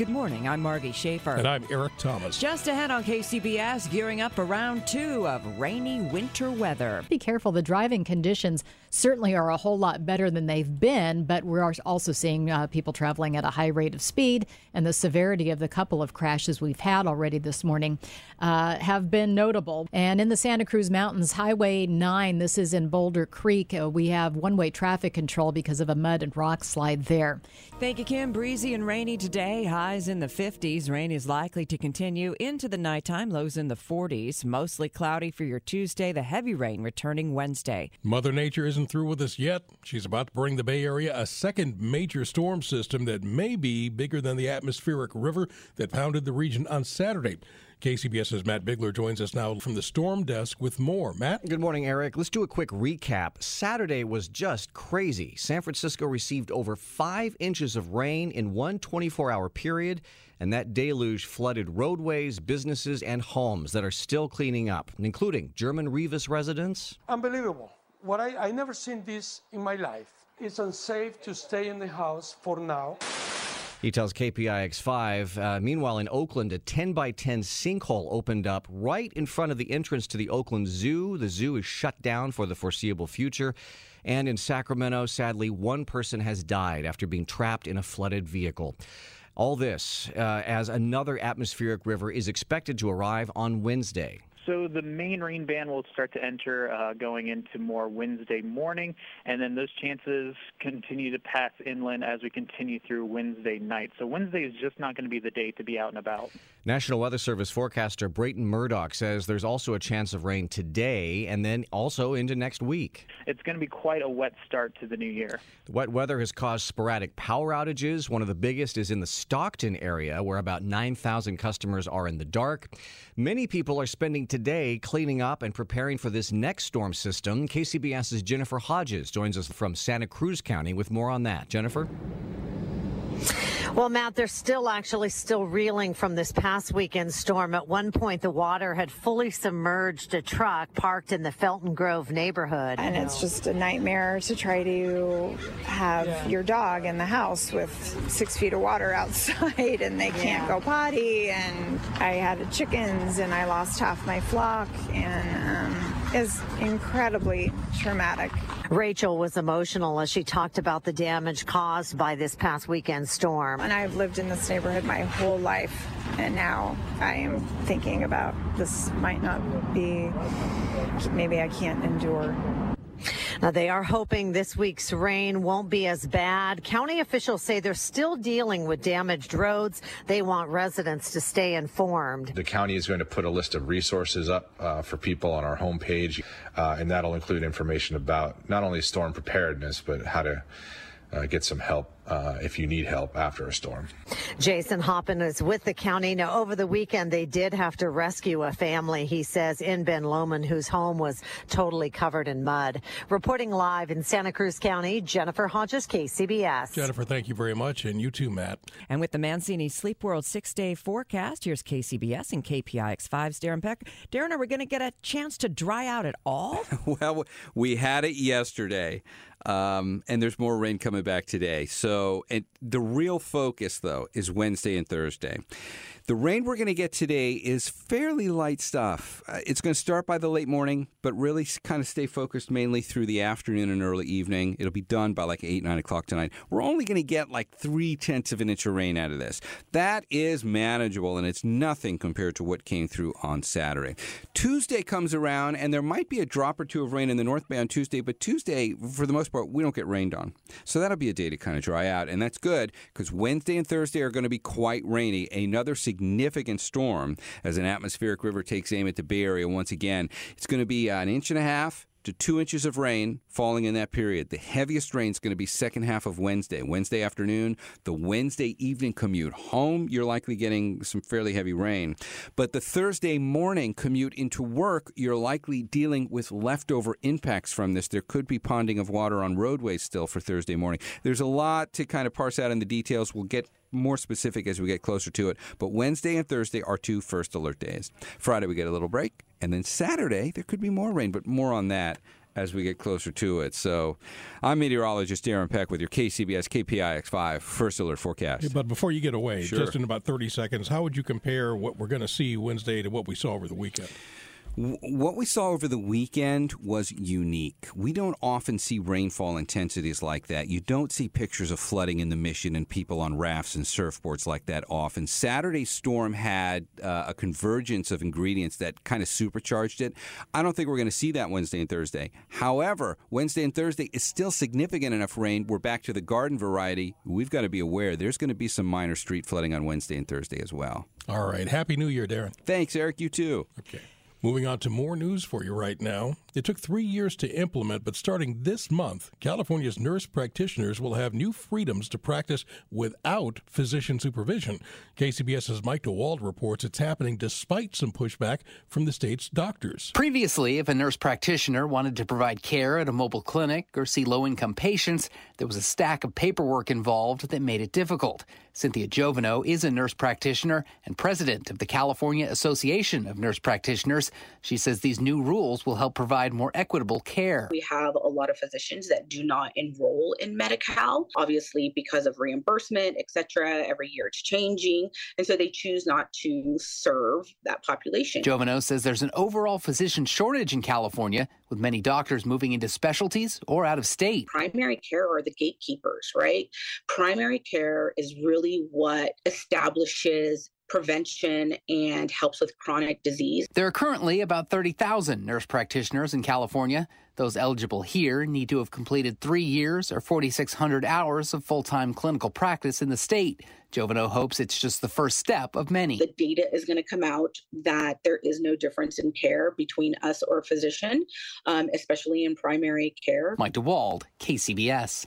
Good morning. I'm Margie Schaefer. And I'm Eric Thomas. Just ahead on KCBS, gearing up for round two of rainy winter weather. Be careful. The driving conditions certainly are a whole lot better than they've been, but we're also seeing uh, people traveling at a high rate of speed, and the severity of the couple of crashes we've had already this morning uh, have been notable. And in the Santa Cruz Mountains, Highway 9, this is in Boulder Creek, uh, we have one way traffic control because of a mud and rock slide there. Thank you, Kim. Breezy and rainy today. Highs in the 50s. Rain is likely to continue into the nighttime. Lows in the 40s. Mostly cloudy for your Tuesday. The heavy rain returning Wednesday. Mother Nature isn't through with us yet. She's about to bring the Bay Area a second major storm system that may be bigger than the atmospheric river that pounded the region on Saturday. KCBS's Matt Bigler joins us now from the storm desk with more. Matt? Good morning, Eric. Let's do a quick recap. Saturday was just crazy. San Francisco received over five inches of rain in one 24 hour period, and that deluge flooded roadways, businesses, and homes that are still cleaning up, including German Rivas residents. Unbelievable. What I, I never seen this in my life. It's unsafe to stay in the house for now. He tells KPIX5. Uh, meanwhile, in Oakland, a 10 by 10 sinkhole opened up right in front of the entrance to the Oakland Zoo. The zoo is shut down for the foreseeable future. And in Sacramento, sadly, one person has died after being trapped in a flooded vehicle. All this uh, as another atmospheric river is expected to arrive on Wednesday. So the main rain band will start to enter uh, going into more Wednesday morning, and then those chances continue to pass inland as we continue through Wednesday night. So Wednesday is just not going to be the day to be out and about. National Weather Service forecaster Brayton Murdoch says there's also a chance of rain today and then also into next week. It's going to be quite a wet start to the new year. The wet weather has caused sporadic power outages. One of the biggest is in the Stockton area, where about 9,000 customers are in the dark. Many people are spending today cleaning up and preparing for this next storm system. KCBS's Jennifer Hodges joins us from Santa Cruz County with more on that. Jennifer? Well, Matt, they're still actually still reeling from this past weekend storm. At one point, the water had fully submerged a truck parked in the Felton Grove neighborhood. And it's just a nightmare to try to have yeah. your dog in the house with six feet of water outside and they can't yeah. go potty. And I had chickens and I lost half my flock and um, is incredibly traumatic. Rachel was emotional as she talked about the damage caused by this past weekend storm. And I've lived in this neighborhood my whole life, and now I am thinking about this might not be, maybe I can't endure now, they are hoping this week's rain won't be as bad. County officials say they're still dealing with damaged roads. They want residents to stay informed. The county is going to put a list of resources up uh, for people on our homepage, uh, and that'll include information about not only storm preparedness, but how to uh, get some help uh, if you need help after a storm. Jason Hoppin is with the county. Now, over the weekend, they did have to rescue a family, he says, in Ben Lomond, whose home was totally covered in mud. Reporting live in Santa Cruz County, Jennifer Hodges, KCBS. Jennifer, thank you very much. And you too, Matt. And with the Mancini Sleep World six day forecast, here's KCBS and KPIX5's Darren Peck. Darren, are we going to get a chance to dry out at all? well, we had it yesterday. Um, and there's more rain coming back today. So, and the real focus, though, is Wednesday and Thursday. The rain we're going to get today is fairly light stuff. Uh, it's going to start by the late morning, but really kind of stay focused mainly through the afternoon and early evening. It'll be done by like 8, 9 o'clock tonight. We're only going to get like three tenths of an inch of rain out of this. That is manageable, and it's nothing compared to what came through on Saturday. Tuesday comes around, and there might be a drop or two of rain in the North Bay on Tuesday, but Tuesday, for the most part, we don't get rained on. So that'll be a day to kind of dry out, and that's good because Wednesday and Thursday are going to be quite rainy. Another significant significant storm as an atmospheric river takes aim at the Bay Area once again. It's going to be uh, an inch and a half to two inches of rain falling in that period. The heaviest rain is going to be second half of Wednesday. Wednesday afternoon, the Wednesday evening commute home, you're likely getting some fairly heavy rain. But the Thursday morning commute into work, you're likely dealing with leftover impacts from this. There could be ponding of water on roadways still for Thursday morning. There's a lot to kind of parse out in the details. We'll get more specific as we get closer to it. But Wednesday and Thursday are two first alert days. Friday, we get a little break. And then Saturday, there could be more rain, but more on that as we get closer to it. So I'm meteorologist Darren Peck with your KCBS KPIX5 first alert forecast. But before you get away, Sure. just in about 30 seconds, how would you compare what we're going to see Wednesday to what we saw over the weekend? What we saw over the weekend was unique. We don't often see rainfall intensities like that. You don't see pictures of flooding in the mission and people on rafts and surfboards like that often. Saturday's storm had uh, a convergence of ingredients that kind of supercharged it. I don't think we're going to see that Wednesday and Thursday. However, Wednesday and Thursday is still significant enough rain. We're back to the garden variety. We've got to be aware there's going to be some minor street flooding on Wednesday and Thursday as well. All right. Happy New Year, Darren. Thanks, Eric. You too. Okay. Moving on to more news for you right now. It took three years to implement, but starting this month, California's nurse practitioners will have new freedoms to practice without physician supervision. KCBS's Mike DeWald reports it's happening despite some pushback from the state's doctors. Previously, if a nurse practitioner wanted to provide care at a mobile clinic or see low income patients, there was a stack of paperwork involved that made it difficult. Cynthia Jovino is a nurse practitioner and president of the California Association of Nurse Practitioners. She says these new rules will help provide more equitable care. We have a lot of physicians that do not enroll in Medi-Cal, obviously because of reimbursement, et cetera. Every year it's changing. And so they choose not to serve that population. Jovino says there's an overall physician shortage in California, with many doctors moving into specialties or out of state. Primary care are the gatekeepers, right? Primary care is really what establishes prevention and helps with chronic disease. There are currently about 30,000 nurse practitioners in California. Those eligible here need to have completed three years or 4,600 hours of full time clinical practice in the state. Jovino hopes it's just the first step of many. The data is going to come out that there is no difference in care between us or a physician, um, especially in primary care. Mike DeWald, KCBS.